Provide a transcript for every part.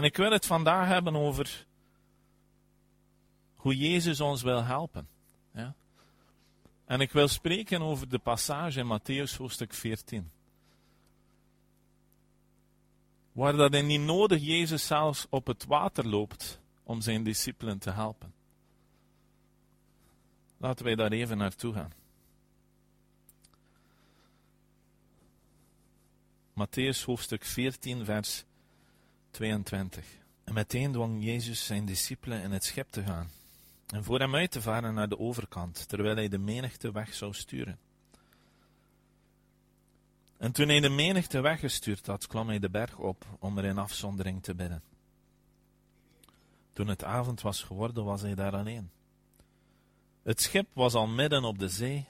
En ik wil het vandaag hebben over hoe Jezus ons wil helpen. Ja? En ik wil spreken over de passage in Matthäus hoofdstuk 14. Waar dat in niet nodig Jezus zelfs op het water loopt om zijn discipelen te helpen. Laten wij daar even naartoe gaan. Matthäus hoofdstuk 14, vers 22. En meteen dwong Jezus zijn discipelen in het schip te gaan en voor hem uit te varen naar de overkant, terwijl hij de menigte weg zou sturen. En toen hij de menigte weggestuurd had, kwam hij de berg op om er in afzondering te bidden. Toen het avond was geworden, was hij daar alleen. Het schip was al midden op de zee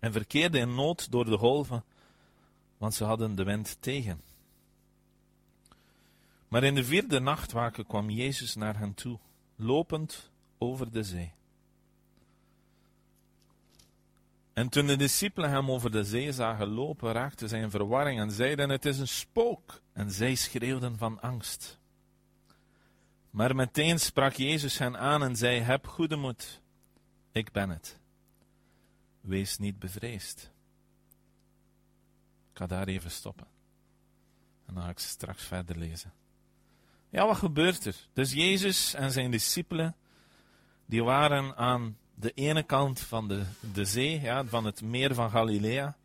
en verkeerde in nood door de golven, want ze hadden de wind tegen. Maar in de vierde nachtwaken kwam Jezus naar hen toe, lopend over de zee. En toen de discipelen hem over de zee zagen lopen, raakten zij in verwarring en zeiden: Het is een spook. En zij schreeuwden van angst. Maar meteen sprak Jezus hen aan en zei: Heb goede moed, ik ben het. Wees niet bevreesd. Ik ga daar even stoppen. En dan ga ik straks verder lezen. Ja, wat gebeurt er? Dus Jezus en zijn discipelen, die waren aan de ene kant van de, de zee, ja, van het meer van Galilea.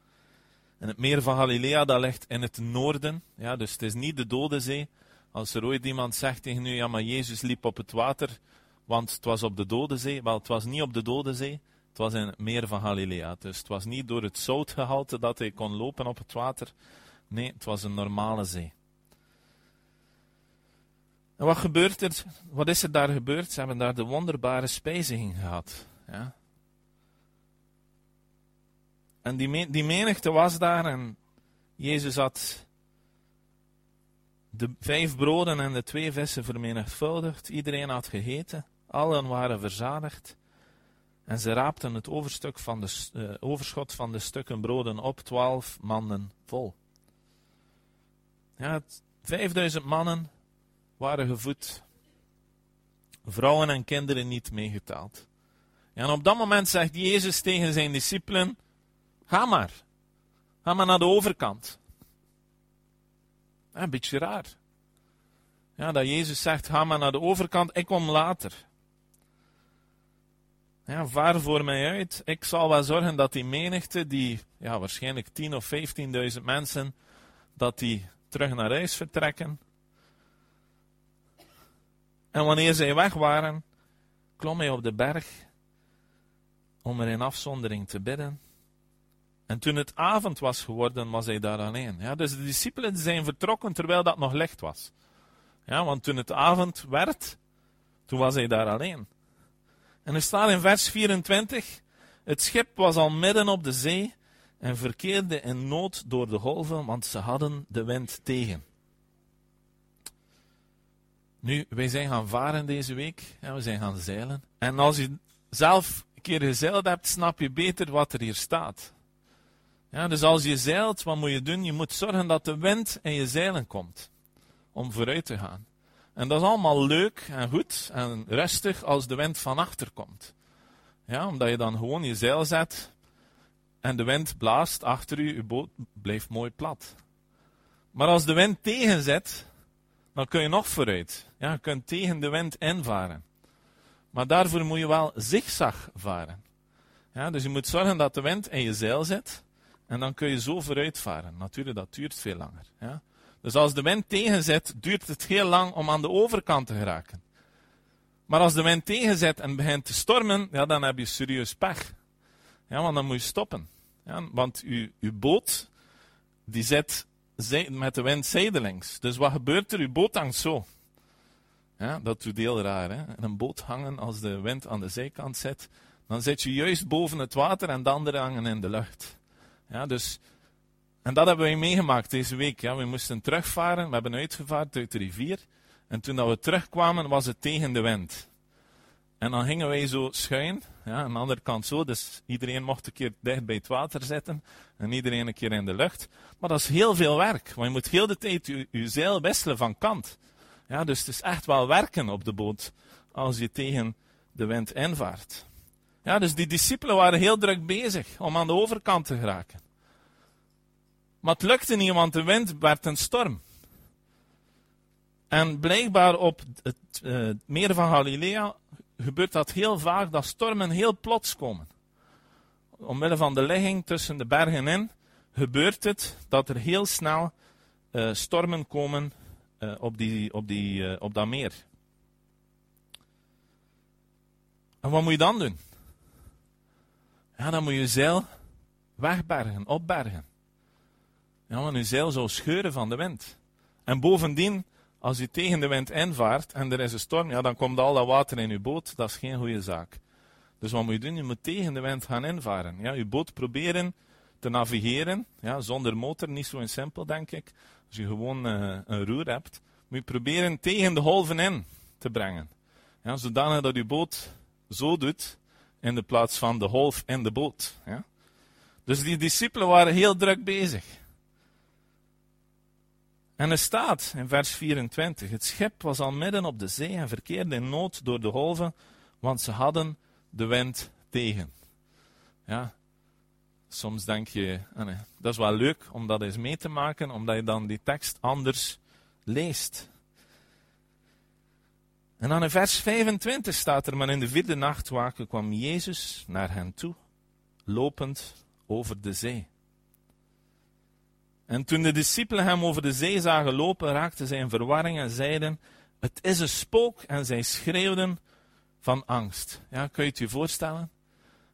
En het meer van Galilea, dat ligt in het noorden. Ja, dus het is niet de Dode Zee. Als er ooit iemand zegt tegen u, ja, maar Jezus liep op het water, want het was op de Dode Zee. Wel, het was niet op de Dode Zee, het was in het meer van Galilea. Dus het was niet door het zoutgehalte dat hij kon lopen op het water. Nee, het was een normale zee. En wat gebeurt er? Wat is er daar gebeurd? Ze hebben daar de wonderbare spijziging gehad. Ja. En die, menigte was daar en Jezus had de vijf broden en de twee vissen vermenigvuldigd. Iedereen had gegeten. Allen waren verzadigd. En ze raapten het overstuk van de, uh, overschot van de stukken broden op, twaalf mannen vol. Ja, vijfduizend mannen waren gevoed. Vrouwen en kinderen niet meegetaald. En op dat moment zegt Jezus tegen zijn discipelen: Ga maar. Ga maar naar de overkant. Een beetje raar. Ja, dat Jezus zegt: Ga maar naar de overkant, ik kom later. Ja, vaar voor mij uit. Ik zal wel zorgen dat die menigte, die ja, waarschijnlijk 10 of 15.000 mensen, dat die terug naar huis vertrekken. En wanneer zij weg waren, klom hij op de berg om er in afzondering te bidden. En toen het avond was geworden, was hij daar alleen. Ja, dus de discipelen zijn vertrokken terwijl dat nog licht was. Ja, want toen het avond werd, toen was hij daar alleen. En er staat in vers 24: Het schip was al midden op de zee en verkeerde in nood door de golven, want ze hadden de wind tegen. Nu, wij zijn gaan varen deze week, ja, we zijn gaan zeilen. En als je zelf een keer gezeild hebt, snap je beter wat er hier staat. Ja, dus als je zeilt, wat moet je doen? Je moet zorgen dat de wind in je zeilen komt, om vooruit te gaan. En dat is allemaal leuk en goed en rustig als de wind van achter komt. Ja, omdat je dan gewoon je zeil zet en de wind blaast achter u, je boot blijft mooi plat. Maar als de wind tegenzet, dan kun je nog vooruit. Ja, je kunt tegen de wind invaren. Maar daarvoor moet je wel zigzag varen. Ja, dus je moet zorgen dat de wind in je zeil zit. En dan kun je zo vooruit varen. Natuurlijk, dat duurt veel langer. Ja. Dus als de wind tegenzet, duurt het heel lang om aan de overkant te geraken. Maar als de wind tegenzet en begint te stormen, ja, dan heb je serieus pech. Ja, want dan moet je stoppen. Ja, want je, je boot, die zet met de wind zijdelings. Dus wat gebeurt er? Uw boot hangt zo. Ja, dat doet heel raar. Hè? een boot hangen als de wind aan de zijkant zit, dan zit je juist boven het water en de andere hangen in de lucht. Ja, dus, en dat hebben wij meegemaakt deze week. Ja. We moesten terugvaren, we hebben uitgevaard uit de rivier. En toen dat we terugkwamen, was het tegen de wind. En dan gingen wij zo schuin, ja, aan de andere kant zo. Dus iedereen mocht een keer dicht bij het water zitten. En iedereen een keer in de lucht. Maar dat is heel veel werk. Want je moet heel de tijd je, zeil wisselen van kant. Ja, dus het is echt wel werken op de boot als je tegen de wind invaart. Ja, dus die discipelen waren heel druk bezig om aan de overkant te geraken. Maar het lukte niet, want de wind werd een storm. En blijkbaar op het uh, meer van Galilea gebeurt dat heel vaak, dat stormen heel plots komen. Omwille van de ligging tussen de bergen in, gebeurt het dat er heel snel uh, stormen komen uh, op, die, op, die, op dat meer. En wat moet je dan doen? Ja, dan moet je zeil wegbergen, opbergen. Ja, want je zeil zou scheuren van de wind. En bovendien, als je tegen de wind invaart en er is een storm, ja, dan komt al dat water in je boot. Dat is geen goede zaak. Dus wat moet je doen? Je moet tegen de wind gaan invaren. Ja, je boot proberen te navigeren. Ja, zonder motor, niet zo simpel, denk ik. Als je gewoon uh, een roer hebt, moet je proberen tegen de golven in te brengen. Ja, zodanig dat je boot zo doet in de plaats van de golf in de boot. Ja? Dus die discipelen waren heel druk bezig. En er staat in vers 24: Het schip was al midden op de zee en verkeerde in nood door de golven, want ze hadden de wind tegen. Ja, soms denk je, ah dat is wel leuk om dat eens mee te maken, omdat je dan die tekst anders leest. En dan in vers 25 staat er, maar in de vierde nachtwaken kwam Jezus naar hen toe, lopend over de zee. En toen de discipelen hem over de zee zagen lopen, raakten zij in verwarring en zeiden, het is een spook. En zij schreeuwden van angst. Ja, kun je het je voorstellen?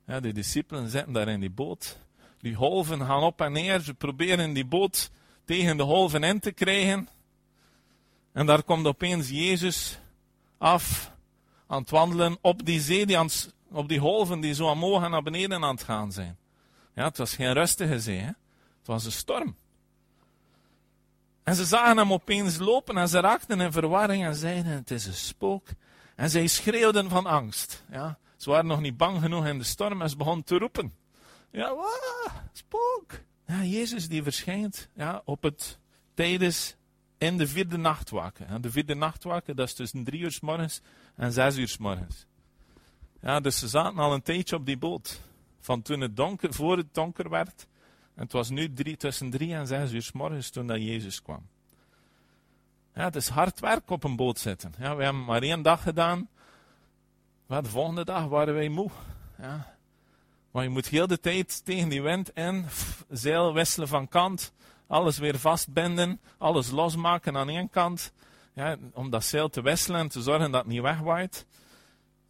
Ja, de discipelen zitten daar in die boot. Die golven gaan op en neer. Ze proberen die boot tegen de golven in te krijgen. En daar komt opeens Jezus af aan het wandelen op die zee, die aan, op die golven die zo omhoog en naar beneden aan het gaan zijn. Ja, het was geen rustige zee, het was een storm. En ze zagen hem opeens lopen en ze raakten in verwarring en zeiden: Het is een spook. En zij schreeuwden van angst. Ja, ze waren nog niet bang genoeg in de storm en ze begonnen te roepen. Ja, spook. Ja, Jezus die verschijnt ja, op het, tijdens in de vierde nachtwaken. En de vierde nachtwaken, dat is tussen drie uur s morgens en zes uur s morgens. Ja, dus ze zaten al een tijdje op die boot. Van toen het donker, voor het donker werd. En het was nu tussen drie en zes uur s morgens toen dat Jezus kwam. Ja, het is hard werk op een boot zitten. Ja, we hebben maar één dag gedaan. Maar de volgende dag waren wij moe. Ja. Maar je moet heel de tijd tegen die wind in, zeil wisselen van kant alles weer vastbinden, alles losmaken aan één kant, ja, om dat zeil te wisselen en te zorgen dat het niet wegwaait.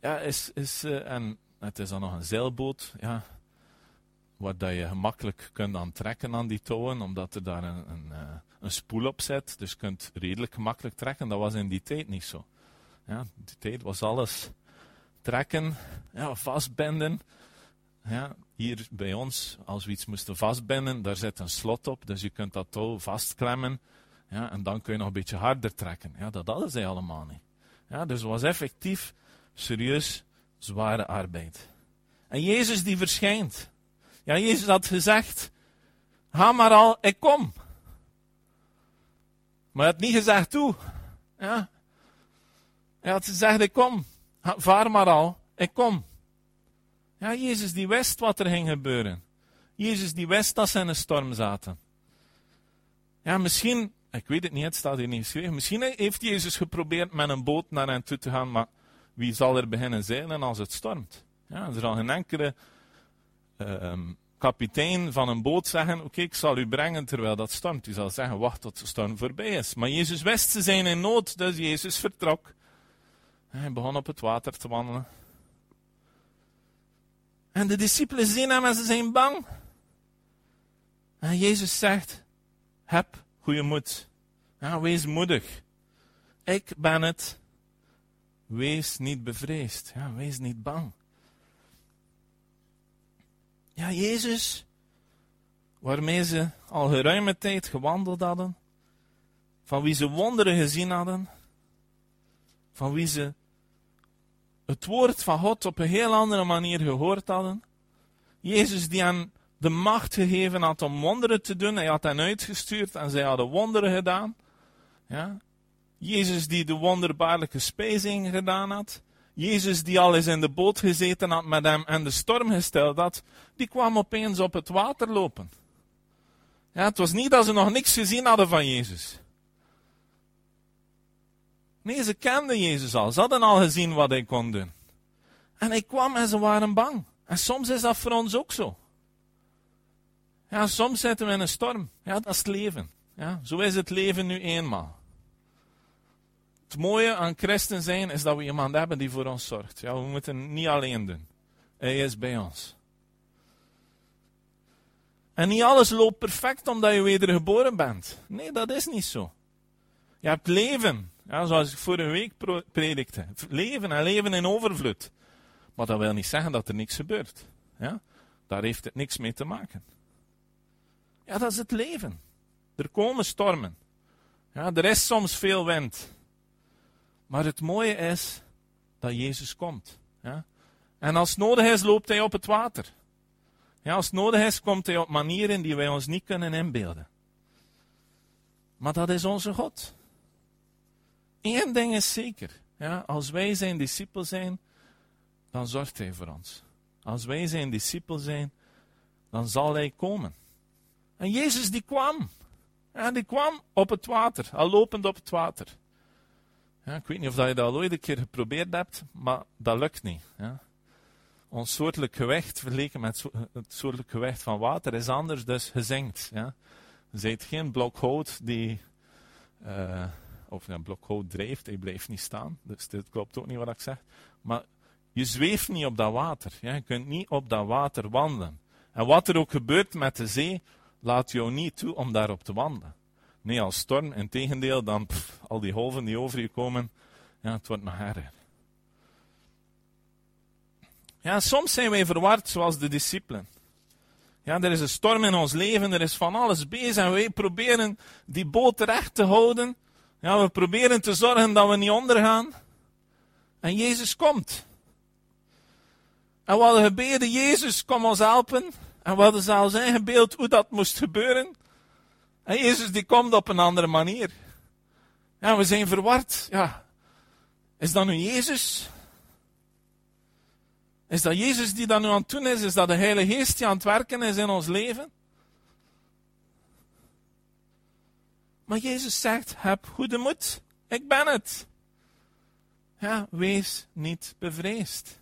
Ja, is, is, uh, en het is dan nog een zeilboot, ja, waar dat je gemakkelijk kunt aantrekken aan die touwen, omdat er daar een, een, uh, een spoel op zit. Dus je kunt redelijk gemakkelijk trekken. Dat was in die tijd niet zo. Ja, die tijd was alles trekken, ja, vastbinden. Ja, hier bij ons, als we iets moesten vastbinden, daar zit een slot op, dus je kunt dat touw vastklemmen. Ja, en dan kun je nog een beetje harder trekken. Ja, dat hadden zij allemaal niet. Ja, dus het was effectief serieus zware arbeid. En Jezus die verschijnt. Ja, Jezus had gezegd, ga maar al, ik kom. Maar hij had niet gezegd toe. Ja. Hij had gezegd, ik kom. Vaar maar al, ik kom. Ja, Jezus die wist wat er ging gebeuren. Jezus die wist dat ze in een storm zaten. Ja, misschien, ik weet het niet, het staat hier niet geschreven. Misschien heeft Jezus geprobeerd met een boot naar hen toe te gaan, maar wie zal er beginnen zeilen als het stormt? Ja, er zal geen enkele uh, kapitein van een boot zeggen: Oké, ik zal u brengen terwijl dat stormt. Die zal zeggen: Wacht tot de storm voorbij is. Maar Jezus wist ze zijn in nood, dus Jezus vertrok. Hij begon op het water te wandelen. En de discipelen zien hem en ze zijn bang. En Jezus zegt: Heb goede moed. Ja, wees moedig. Ik ben het. Wees niet bevreesd. Ja, wees niet bang. Ja, Jezus, waarmee ze al geruime tijd gewandeld hadden, van wie ze wonderen gezien hadden, van wie ze het woord van God op een heel andere manier gehoord hadden. Jezus die hen de macht gegeven had om wonderen te doen. Hij had hen uitgestuurd en zij hadden wonderen gedaan. Ja. Jezus die de wonderbaarlijke spijzing gedaan had. Jezus die al eens in de boot gezeten had met hem en de storm gesteld had, die kwam opeens op het water lopen. Ja, het was niet dat ze nog niks gezien hadden van Jezus. Nee, ze kenden Jezus al. Ze hadden al gezien wat hij kon doen. En hij kwam en ze waren bang. En soms is dat voor ons ook zo. Ja, soms zitten we in een storm. Ja, dat is het leven. Ja, zo is het leven nu eenmaal. Het mooie aan christen zijn is dat we iemand hebben die voor ons zorgt. Ja, we moeten het niet alleen doen. Hij is bij ons. En niet alles loopt perfect omdat je wedergeboren bent. Nee, dat is niet zo. Je hebt leven. Ja, zoals ik vorige week predikte. Leven en leven in overvloed. Maar dat wil niet zeggen dat er niks gebeurt. Ja? Daar heeft het niks mee te maken. Ja, dat is het leven. Er komen stormen. Ja, er is soms veel wind. Maar het mooie is dat Jezus komt. Ja? En als nodig is, loopt hij op het water. Ja, als nodig is, komt hij op manieren die wij ons niet kunnen inbeelden. Maar dat is onze God. Eén ding is zeker. Ja, als wij zijn discipel zijn, dan zorgt hij voor ons. Als wij zijn discipel zijn, dan zal hij komen. En Jezus die kwam. Ja, die kwam op het water, al lopend op het water. Ja, ik weet niet of je dat al ooit een keer geprobeerd hebt, maar dat lukt niet. Ja. Ons soortelijk gewicht vergeleken met het soortelijk gewicht van water is anders, dus gezinkt. Ja. Je zijt geen blok hout die, uh, of een blok hout drijft, hij blijft niet staan. Dus dit klopt ook niet wat ik zeg. Maar je zweeft niet op dat water. Ja. Je kunt niet op dat water wandelen. En wat er ook gebeurt met de zee, laat jou niet toe om daarop te wandelen. Nee, als storm, in tegendeel, dan al die golven die over je komen, ja, het wordt nog erger. Ja, soms zijn wij verward zoals de discipelen. Ja, er is een storm in ons leven, er is van alles bezig en wij proberen die boot terecht te houden. Ja, we proberen te zorgen dat we niet ondergaan. En Jezus komt. En we hadden gebeden, Jezus, kom ons helpen. En we hadden zelfs ingebeeld hoe dat moest gebeuren. En Jezus die komt op een andere manier. Ja, we zijn verward. Ja. Is dat nu Jezus? Is dat Jezus die dat nu aan het doen is? Is dat de Heilige Geest die aan het werken is in ons leven? Maar Jezus zegt, heb goede moed. Ik ben het. Ja, wees niet bevreesd.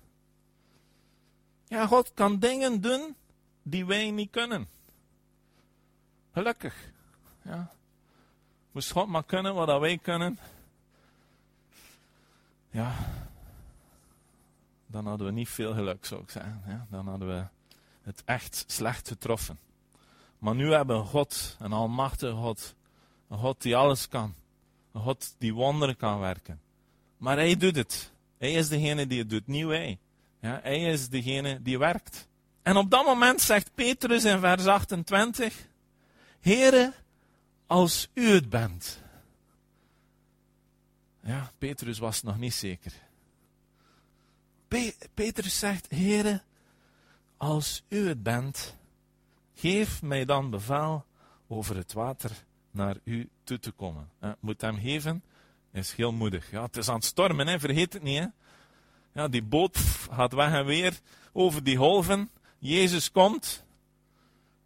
Ja, God kan dingen doen die wij niet kunnen. Gelukkig. Ja. Moest God maar kunnen wat wij kunnen. Ja. Dan hadden we niet veel geluk, zou ik zeggen. Ja. Dan hadden we het echt slecht getroffen. Maar nu hebben we God, een almachtige God. Een God die alles kan. Een God die wonderen kan werken. Maar Hij doet het. Hij is degene die het doet, niet wij. Ja, hij is degene die werkt. En op dat moment zegt Petrus in vers 28: Here, als u het bent. Ja, Petrus was nog niet zeker. Pe Petrus zegt, Heere, als u het bent, geef mij dan bevel over het water naar u toe te komen. Moet hem geven, is heel moedig. Ja, het is aan het stormen, hè, vergeet het niet. Hè. Ja, die boot gaat weg en weer over die golven. Jezus komt.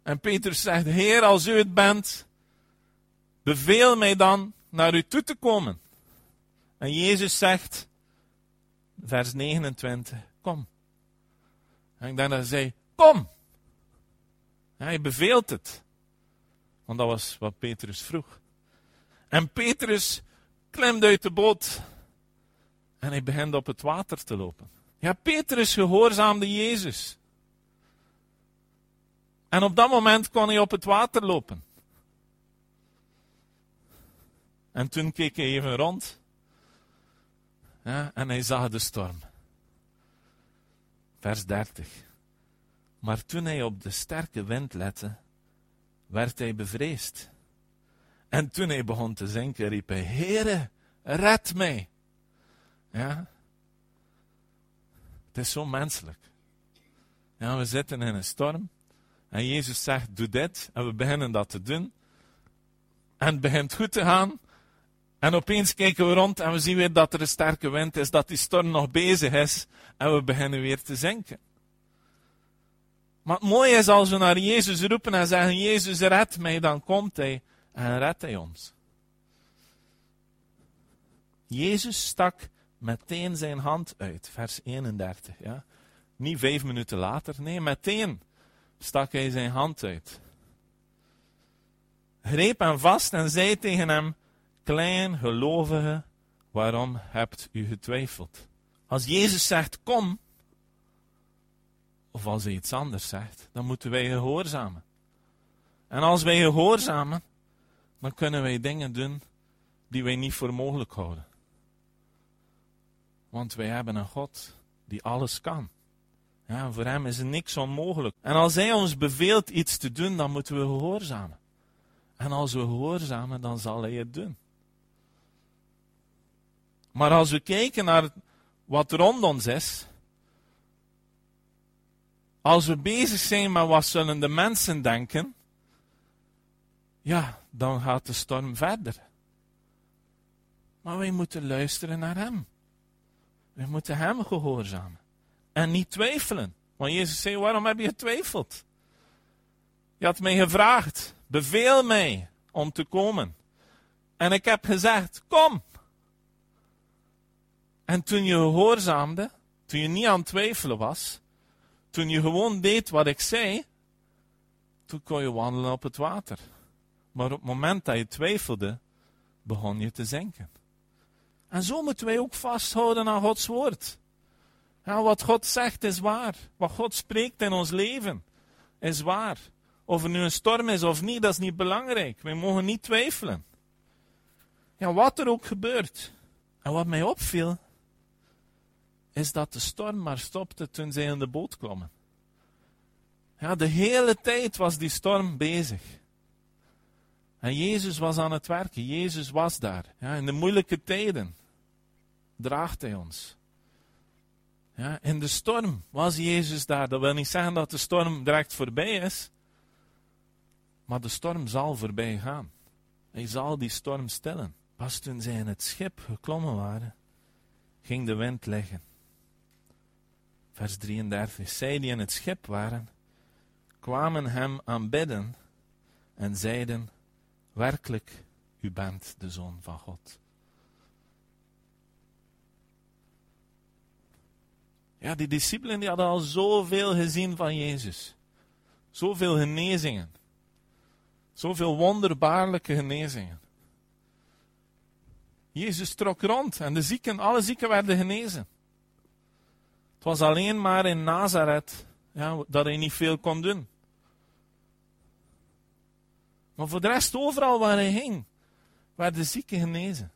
En Petrus zegt, Heer, als u het bent, Beveel mij dan naar u toe te komen. En Jezus zegt, vers 29, kom. En ik denk dat hij zei, kom. hij beveelt het. Want dat was wat Petrus vroeg. En Petrus klimt uit de boot. En hij begint op het water te lopen. Ja, Petrus gehoorzaamde Jezus. En op dat moment kon hij op het water lopen. En toen keek hij even rond. Ja, en hij zag de storm. Vers 30. Maar toen hij op de sterke wind lette, werd hij bevreesd. En toen hij begon te zinken, riep hij: Heere, red mij. Ja. Het is zo menselijk. Ja, we zitten in een storm. En Jezus zegt: Doe dit. En we beginnen dat te doen. En het begint goed te gaan. En opeens kijken we rond en we zien weer dat er een sterke wind is, dat die storm nog bezig is en we beginnen weer te zinken. Maar het mooie is als we naar Jezus roepen en zeggen, Jezus red mij, dan komt Hij en redt Hij ons. Jezus stak meteen zijn hand uit, vers 31. Ja? Niet vijf minuten later, nee, meteen stak hij zijn hand uit. Greep hem vast en zei tegen hem, klein gelovige, waarom hebt u getwijfeld? Als Jezus zegt, kom, of als hij iets anders zegt, dan moeten wij gehoorzamen. En als wij gehoorzamen, dan kunnen wij dingen doen die wij niet voor mogelijk houden. Want wij hebben een God die alles kan. Voor hem is er niks onmogelijk. En als hij ons beveelt iets te doen, dan moeten we gehoorzamen. En als we gehoorzamen, dan zal hij het doen. Maar als we kijken naar wat rond ons is, als we bezig zijn met wat zullen de mensen denken, ja, dan gaat de storm verder. Maar wij moeten luisteren naar Hem. We moeten Hem gehoorzamen. En niet twijfelen. Want Jezus zei, waarom heb je getwijfeld? Je had mij gevraagd, beveel mij om te komen. En ik heb gezegd, kom. En toen je gehoorzaamde, toen je niet aan het twijfelen was, toen je gewoon deed wat ik zei, toen kon je wandelen op het water. Maar op het moment dat je twijfelde, begon je te zinken. En zo moeten wij ook vasthouden aan Gods woord. Wat God zegt is waar. Wat God spreekt in ons leven is waar. Of er nu een storm is of niet, dat is niet belangrijk. Wij mogen niet twijfelen. Ja, wat er ook gebeurt. En wat mij opviel, is dat de storm maar stopte toen zij in de boot klommen. Ja, de hele tijd was die storm bezig. En Jezus was aan het werken. Jezus was daar. Ja, in de moeilijke tijden draagt hij ons. Ja, in de storm was Jezus daar. Dat wil niet zeggen dat de storm direct voorbij is. Maar de storm zal voorbij gaan. Hij zal die storm stillen. Pas toen zij in het schip geklommen waren, ging de wind liggen. Vers 33. Zij die in het schip waren, kwamen hem aanbidden en zeiden, werkelijk, u bent de Zoon van God. Ja, die discipelen die hadden al zoveel gezien van Jezus. Zoveel genezingen. Zoveel wonderbaarlijke genezingen. Jezus trok rond en de zieken, alle zieken werden genezen. Het was alleen maar in Nazareth ja, dat hij niet veel kon doen. Maar voor de rest, overal waar hij ging, werden zieken genezen.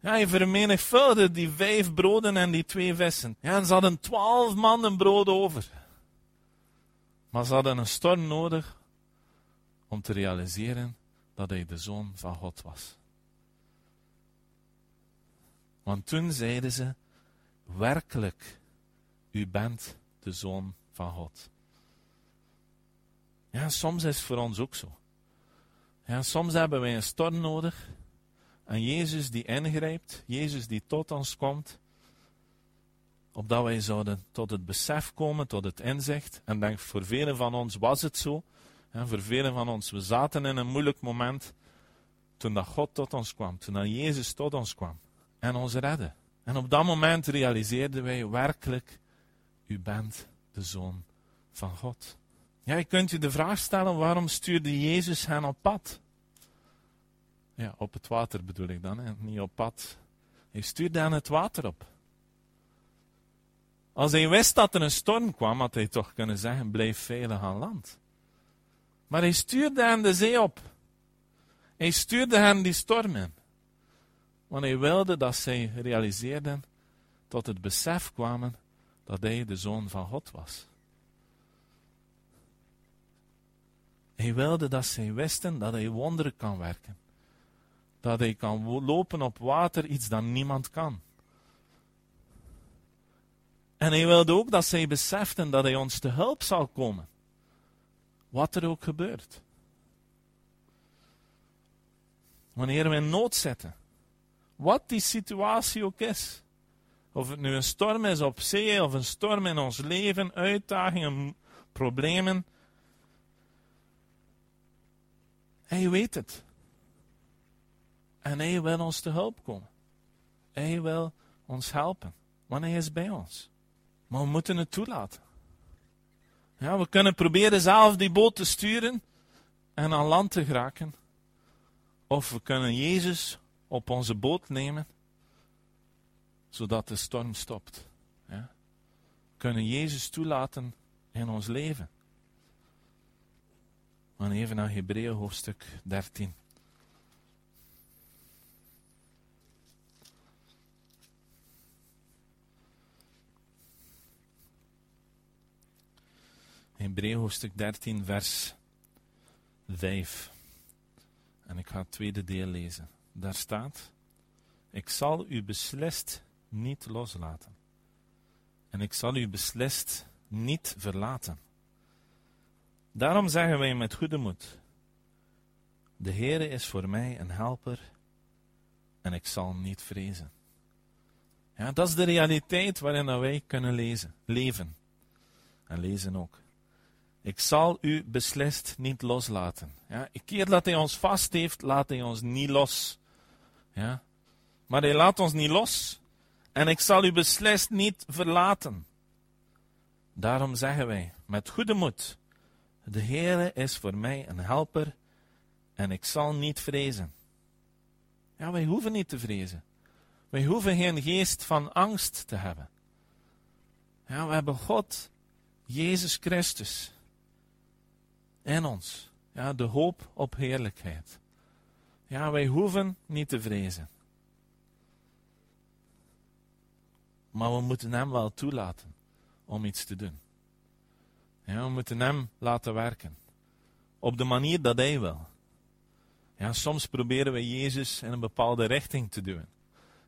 Ja, je vermenigvuldigde die vijf broden en die twee vissen. Ja, en ze hadden twaalf mannen brood over. Maar ze hadden een storm nodig om te realiseren dat hij de zoon van God was. Want toen zeiden ze, werkelijk, u bent de zoon van God. Ja, soms is het voor ons ook zo. Ja, soms hebben wij een storm nodig en Jezus die ingrijpt, Jezus die tot ons komt, opdat wij zouden tot het besef komen, tot het inzicht. En denk, voor velen van ons was het zo. Voor velen van ons, we zaten in een moeilijk moment toen dat God tot ons kwam, toen dat Jezus tot ons kwam en ons redde. En op dat moment realiseerden wij werkelijk, u bent de Zoon van God. Ja, je kunt je de vraag stellen, waarom stuurde Jezus hen op pad? Ja, op het water bedoel ik dan, niet op pad. Hij stuurde aan het water op. Als hij wist dat er een storm kwam, had hij toch kunnen zeggen: blijf veilig aan land. Maar hij stuurde hen de zee op. Hij stuurde hen die storm in. Want hij wilde dat zij realiseerden, tot het besef kwamen, dat hij de zoon van God was. Hij wilde dat zij wisten dat hij wonderen kan werken dat hij kan lopen op water, iets dat niemand kan. En hij wilde ook dat zij beseften dat hij ons te hulp zal komen. Wat er ook gebeurt. Wanneer we in nood zitten. Wat die situatie ook is. Of het nu een storm is op zee of een storm in ons leven, uitdagingen, problemen. Hij weet het. En hij wil ons te hulp komen. Hij wil ons helpen. Want hij is bij ons. Maar we moeten het toelaten. Ja, we kunnen proberen zelf die boot te sturen en aan land te geraken. Of we kunnen Jezus op onze boot nemen, zodat de storm stopt. Ja? Kunnen Jezus toelaten in ons leven. Maar even naar Hebreeën hoofdstuk 13. Hebreeën hoofdstuk 13, vers 5. En ik ga het tweede deel lezen. Daar staat: Ik zal u beslist niet loslaten. En ik zal u beslist niet verlaten. Daarom zeggen wij met goede moed: De Heere is voor mij een helper en ik zal niet vrezen. Ja, dat is de realiteit waarin wij kunnen lezen, leven en lezen ook. Ik zal u beslist niet loslaten. Ja, een keer dat hij ons vast heeft, laat hij ons niet los. Ja? Maar hij laat ons niet los. En ik zal u beslist niet verlaten. Daarom zeggen wij met goede moed: De Heere is voor mij een helper en ik zal niet vrezen. Ja, wij hoeven niet te vrezen. Wij hoeven geen geest van angst te hebben. Ja, we hebben God, Jezus Christus in ons. Ja, de hoop op heerlijkheid. Ja, wij hoeven niet te vrezen. Maar we moeten Hem wel toelaten om iets te doen. Ja, we moeten Hem laten werken. Op de manier dat Hij wil. Ja, soms proberen we Jezus in een bepaalde richting te duwen.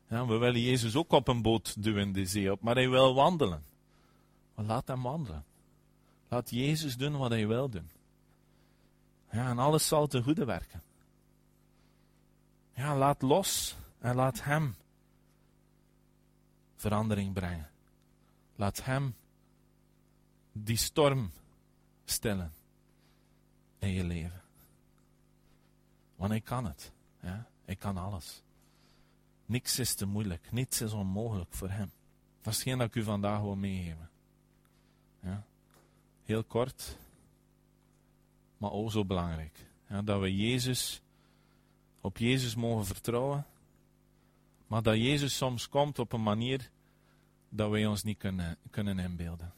Ja, we willen Jezus ook op een boot duwen de zee op, maar Hij wil wandelen. Laat Hem wandelen. Laat Jezus doen wat Hij wil doen. Ja, en alles zal ten goede werken. Ja, laat los en laat Hem verandering brengen. Laat Hem die storm stillen in je leven. Want hij kan het. Ja? Hij kan alles. Niks is te moeilijk. Niets is onmogelijk voor hem. Dat is dat ik u vandaag wil meegeven. Ja? Heel kort maar ook zo belangrijk. Ja, dat we Jezus, op Jezus mogen vertrouwen, maar dat Jezus soms komt op een manier dat wij ons niet kunnen, kunnen inbeelden.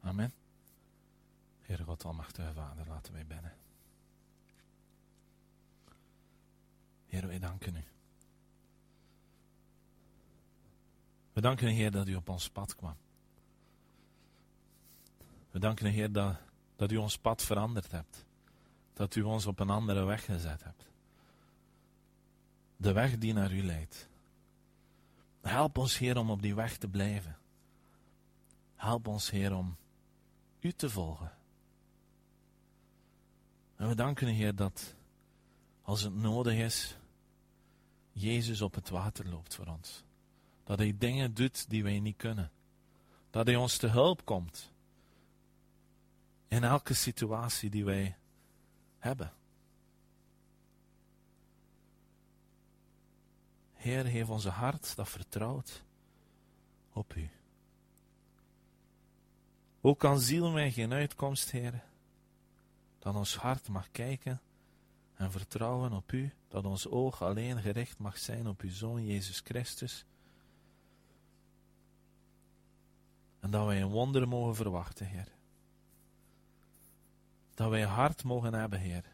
Amen. Heer God, Almachtige Vader, laten wij binnen. Heer, wij danken u. We danken u, Heer, dat u op ons pad kwam. We danken u, Heer, dat dat u ons pad veranderd hebt. Dat u ons op een andere weg gezet hebt. De weg die naar u leidt. Help ons, Heer, om op die weg te blijven. Help ons, Heer, om u te volgen. En we danken Heer, dat als het nodig is, Jezus op het water loopt voor ons. Dat Hij dingen doet die wij niet kunnen. Dat Hij ons te hulp komt in elke situatie die wij hebben. Heer, geef onze hart dat vertrouwt op U. Ook kan ziel mij geen uitkomst, Heer, dat ons hart mag kijken en vertrouwen op U, dat ons oog alleen gericht mag zijn op Uw Zoon Jezus Christus. En dat wij een wonder mogen verwachten, Heer. Dat wij hart mogen hebben, Heer.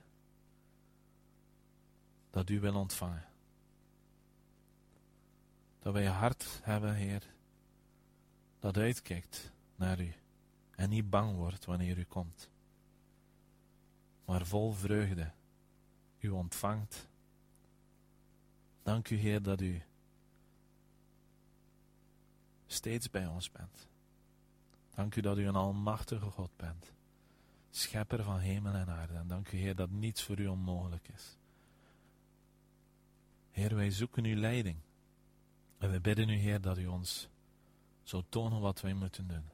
Dat u wil ontvangen. Dat wij een hart hebben, Heer. Dat uitkijkt naar u. En niet bang wordt wanneer u komt. Maar vol vreugde u ontvangt. Dank u, Heer, dat u steeds bij ons bent. Dank u dat u een almachtige God bent schepper van hemel en aarde. En dank u, Heer, dat niets voor u onmogelijk is. Heer, wij zoeken uw leiding. En we bidden u, Heer, dat u ons zou tonen wat wij moeten doen.